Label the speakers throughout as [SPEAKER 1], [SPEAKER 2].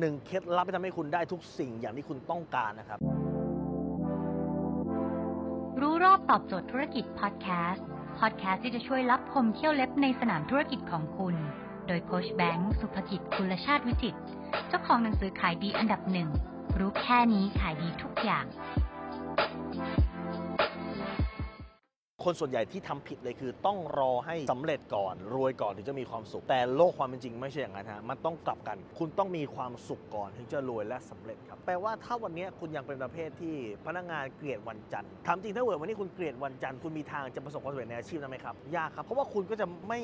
[SPEAKER 1] หนึ่งเคล็ดลับที่ทำให้คุณได้ทุกสิ่งอย่างที่คุณต้องการนะครับ
[SPEAKER 2] รู้รอบตอบโจทย์ธุรกิจพอดแคสต์พอดแคสต์ที่จะช่วยรับพมเที่ยวเล็บในสนามธุรกิจของคุณ โดยโคชแบงค์สุภกิจคุลชาติวิจิตเจ้าของหนังสือขายดีอันดับหนึ่งรู้แค่นี้ขายดีทุกอย่าง
[SPEAKER 1] คนส่วนใหญ่ที่ทำผิดเลยคือ ต้องรอให้สำเร็จก่อน รวยก่อนถึงจะมีความสุข แต่โลกความเป็นจริงไม่ใช่อย่างนั้นฮะมันต้องกลับกัน คุณต้องมีความสุขก่อนถึงจะรวยและสำเร็จครับแปลว่าถ้าวันนี้คุณยังเป็นประเภทที่พนักงานเกลียดวันจันทร์ถามจริงถ้าเกิดวันนี้คุณเกลียดวันจันทร์คุณมีทางจะประสบความสำเร็จในอาชีพนั้นไหมครับยากครับเพราะว่าคุณก็จะไม่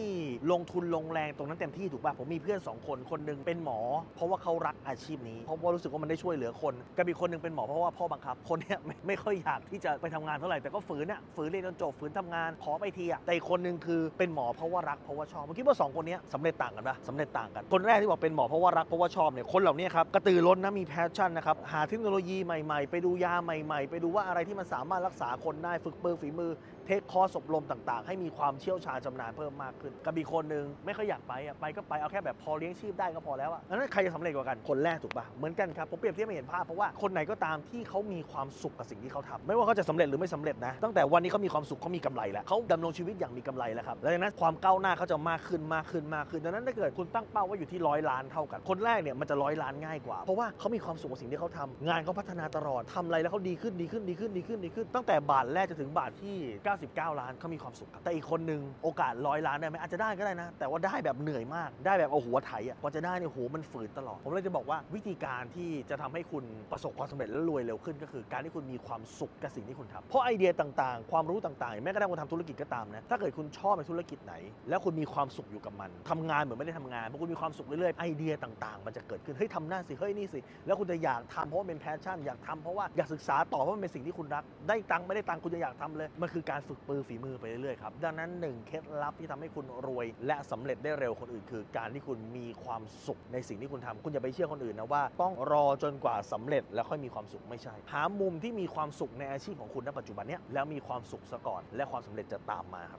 [SPEAKER 1] ลงทุนลงแรงตรงนั้นเต็มที่ถูกป่ะผมมีเพื่อนสองคนคนหนึ่งเป็นหมอ เพราะว่าเขารักอาชีพนี้เพราะว่ารู้สึกว่ามันได้ช่วยเหลือคนกับอีกคนหนึ่งเป็นหมอเพราะว่าพ่อบังคับคนเนี้ยไม่ไม่ค่อยอยากที่จะไปทำงานเท่าไหร่แต่ก็ฝืนน่ะฝืนเรียนจนจบฝืนทำงานขอไปทีอะแต่อีกคนหนึ่งคือเป็นหมอเพราะว่ารักเพราะว่าชอบผมคิดว่าสองคนนี้สำเร็จต่างกันปะสำเร็จต่างกัน คนแรกที่บอกเป็นหมอเพราะว่ารักเพราะว่าชอบเนี่ยคนเหล่านี้ครับกระตือรือร้นนะมี passion นะครับหาเทคโนโลยีใหม่ๆ ไปดูยาใหม่ๆ ไปดูว่าอะไรที่มันสามารถรักษาคนได้ฝึกปรือฝีมือเทคคอร์สอบรมต่างๆ ให้มีความเชี่ยวชาญชำนาญเพิ่มมากขึ้นกับอีกคนหนึงไม่ค่อยอยากไปอะไปก็ไปเอาแค่แบบพอเลี้ยงชีพได้ก็พอแล้วอะนั้นใครจะสำเร็จกว่ากันคนแรกถูกปะเหมือนกันครับผมเปรียบเทียบไม่เห็นภาพเพราะว่าคนไหนก็ตามที่เขามีความสุขกับสิ่งที่เขาทำไม่ว่าเขาจะสำเร็จหรือไม่สำเร็จนะตั้งแต่วันนี้เขามีความสุขเขามีกำไรแล้วเขาดำรงชีวิตอย่างมีกำไรแล้วครับแล้วดังนั้นความก้าวหน้าเขาจะมากขึ้นมากขึ้นมากขึ้นดังนั้นถ้าเกิดคุณตั้งเป้าว่าอยู่ที่ร้อยล้านเท่ากัน คนแรกเนี่ยมันจะร้อยล้านง่ายกว่า เพราะว่าเขามีความสุขกับสิ่งที่เขาทำงานเขาพัฒนาตลอดทำอะไรแล้วเขาดีขึ้นดีขึ้นดีขึ้นดีขึ้นดีขึ้น ตั้งแต่บาทแรกจนถึงบาทที่ 99 ล้านเขามีความสุขครับแต่อีกคนนึงโอกาสร้อยล้านได้ไหมอาจจะได้ก็ได้นะ แต่ว่าได้แบบเหนื่อยมาก ได้แบบเอาหัวไถอะกว่าจะได้เนี่ยโหมันฝืนตลอด ผมเลยจะบอกว่าวิธีการที่จะทำให้คุณประสบความสำเร็จและรวยเร็วขึ้นก็คือ การที่คุณมีความสุขกับสิ่งที่คุณทำเพราะไอเดียต่างๆ ความรู้ต่างๆแม้กระทั่งคุณทำธุรกิจก็ตามนะถ้าเกิดคุณชอบในธุรกิจไหน แล้วคุณมีความสุขอยู่กับมันทำงานเหมือนไม่ได้ทำงานเพราะคุณมีความสุขเรื่อยๆไอเดียต่างๆ มันจะเกิดขึ้นเฮ้ยทำนั่นสิเฮ้ยนี่สิแล้วคุณจะอยากทำเพราะเป็น passion อยากทำเพราะว่าอยากศึกษาต่อเพราะมันเป็นสิ่งที่คุณรัก ได้ตังค์ไม่ได้ตังค์คุณจะอยากทำเลยมันคือการฝึกปรือฝีมือไปเรื่อยๆครับดังนั้นหนึ่งเคล็ดลับที่ทำให้คุณรวย และสำเร็จได้เร็วคนอื่น คือการที่คุณมีความสุขในสิ่งที่คุณทำคุณอย่าไปเชื่อคนอื่นนะว่า ต้องรอจนกว่าสำเร็จแล้วค่อยมีความสุขไม่ใช่ หามุมที่มีความสุขในอาชีพของคุณณปัจจุบันเนี้ยแล้วมีความสุขซะก่อนและความสำเร็จจะตามมาครับ